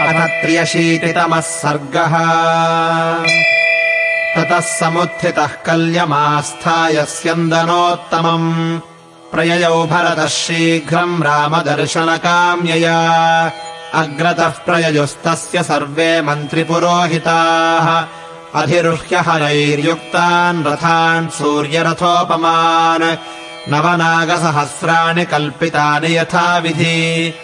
अथ त्र्यशीतितमः सर्गः। ततः समुत्थितः कल्यमास्थाय स्यन्दनोत्तमम् प्रययौ भरतः शीघ्रम् रामदर्शनकाम्यया। अग्रतः प्रययुस्तस्य सर्वे मन्त्रिपुरोहिताः। अधिरुह्य हरैर्युक्तान् रथान् सूर्यरथोपमान्। नवनागसहस्राणि कल्पितानि यथाविधि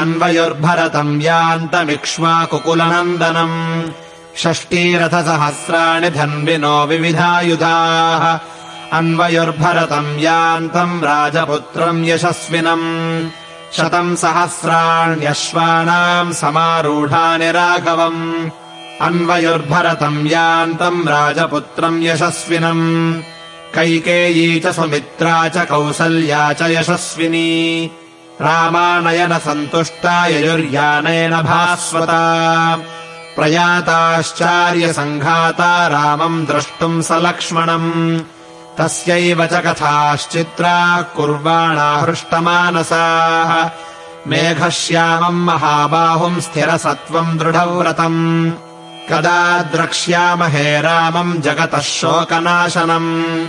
अन्वयुर्भरतम् यान्तमिक्ष्वाकुकुलनन्दनम् षष्टीरथसहस्राणि धन्विनो विविधायुधाः अन्वयुर्भरतम् यान्तम् राजपुत्रम् यशस्विनम् शतम् सहस्राण्यश्वानाम् समारूढानि राघवम् अन्वयुर्भरतम् यान्तम् राजपुत्रम् यशस्विनम् कैकेयी च सुमित्रा च कौसल्या च यशस्विनी रामानयनसन्तुष्टा ययुर्यानेन भास्वता। प्रयाताश्चार्यसङ्घाता रामम् द्रष्टुम् स लक्ष्मणम्। तस्यैव च कथाश्चित्राः कुर्वाणा हृष्टमानसाः मेघश्यामम् महाबाहुम् स्थिरसत्त्वम् दृढव्रतम्। कदा द्रक्ष्यामहे रामम् जगतः शोकनाशनम्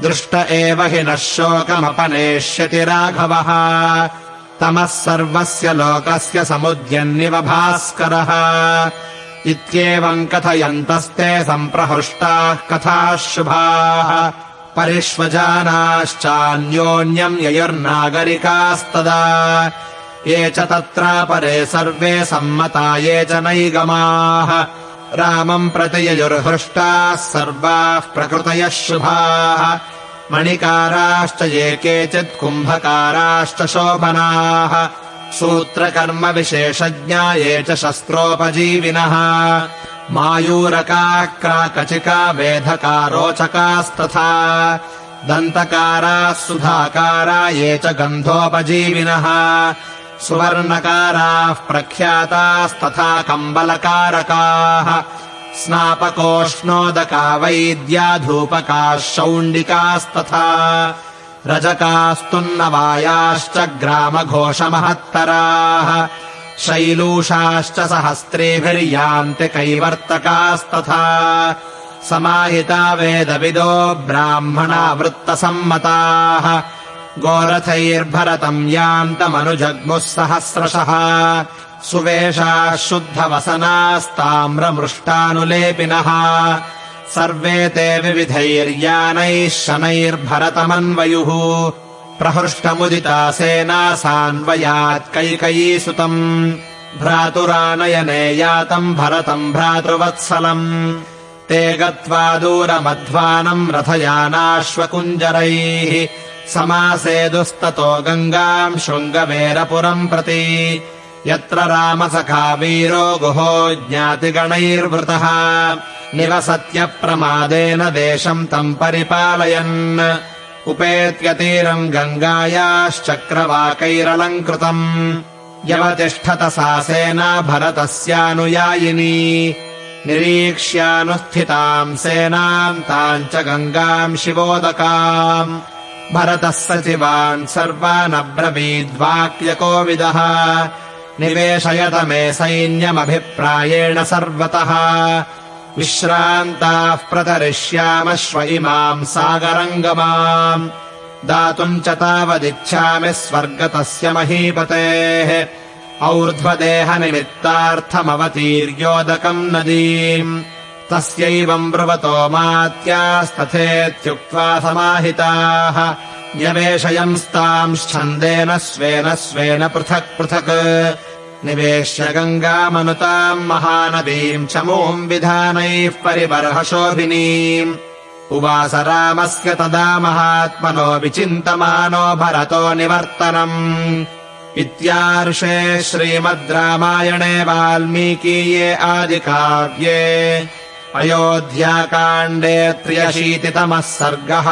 दृष्ट एव हि नः शोकमपनेष्यति राघवः। तमः सर्वस्य लोकस्य समुद्यन्निव भास्करः। इत्येवम् कथयन्तस्ते सम्प्रहृष्टाः कथाः शुभाः परिष्वजानाश्चान्योन्यम् ययुर्नागरिकास्तदा। ये च तत्रापरे सर्वे सम्मता ये च नैगमाः रामम् प्रति ययुर्हृष्टाः सर्वाः प्रकृतयः शुभाः। मणिकाराश्च ये केचित् कुम्भकाराश्च शोभनाः। सूत्रकर्मविशेषज्ञा ये च शस्त्रोपजीविनः। मायूरकाः क्राकचिका वेधकारोचकास्तथा दन्तकाराः सुधाकारा ये च गन्धोपजीविनः सुवर्णकाराः प्रख्यातास्तथा कम्बलकारकाः। स्नापकोष्णोदका वैद्या धूपकाः शौण्डिकास्तथा रजकास्तुन्नवायाश्च ग्रामघोषमहत्तराः। शैलूषाश्च सहस्रेभिर्यान्ति कैवर्तकास्तथा। समाहिता वेदविदो ब्राह्मणा वृत्तसम्मताः गोरथैर्भरतम् यान्तमनुजग्मुः सहस्रशः। सुवेशाः शुद्धवसनास्ताम्रमृष्टानुलेपिनः सर्वे ते विविधैर्यानैः शनैर्भरतमन्वयुः। प्रहृष्टमुदिता सेना सान्वयात् कैकयीसुतम्। भ्रातुरानयने यातम् भरतम् भ्रातृवत्सलम्। ते गत्वा दूरमध्वानम् रथयानाश्वकुञ्जरैः समासेदुस्ततो गङ्गाम् शृङ्गवेरपुरम् प्रति। यत्र रामसखा वीरो गुहो ज्ञातिगणैर्वृतः। निवसत्यप्रमादेन देशम् तम् परिपालयन्। उपेत्यतीरम् गङ्गायाश्चक्रवाकैरलङ्कृतम् यवतिष्ठत सा सेना भरतस्यानुयायिनी। निरीक्ष्यानुस्थिताम् सेनाम् ताम् च गङ्गाम् शिवोदकाम् भरतः सचिवान् सर्वानब्रवीद्वाक्यकोविदः। निवेशयत मे सैन्यमभिप्रायेण सर्वतः। विश्रान्ताः प्रतरिष्यामश्व इमाम् सागरङ्गमाम्। दातुम् च तावदिच्छामि स्वर्गतस्य महीपतेः। और्ध्वदेहनिमित्तार्थमवतीर्योदकम् नदीम् तस्यैवम् ब्रुवतो मात्यास्तथेत्युक्त्वा समाहिताः। न्यवेशयंस्तांश्छन्देन स्वेन स्वेन पृथक् पृथक्। निवेश्य गङ्गामनुताम् महानदीम् चमूम् विधानैः परिबर्हशोभिनीम्। उवास रामस्य तदा महात्मनो विचिन्तमानो भरतो निवर्तनम्। इत्यार्षे श्रीमद् रामायणे वाल्मीकीये आदिकाव्ये अयोध्याकाण्डे त्र्यशीतितमः सर्गः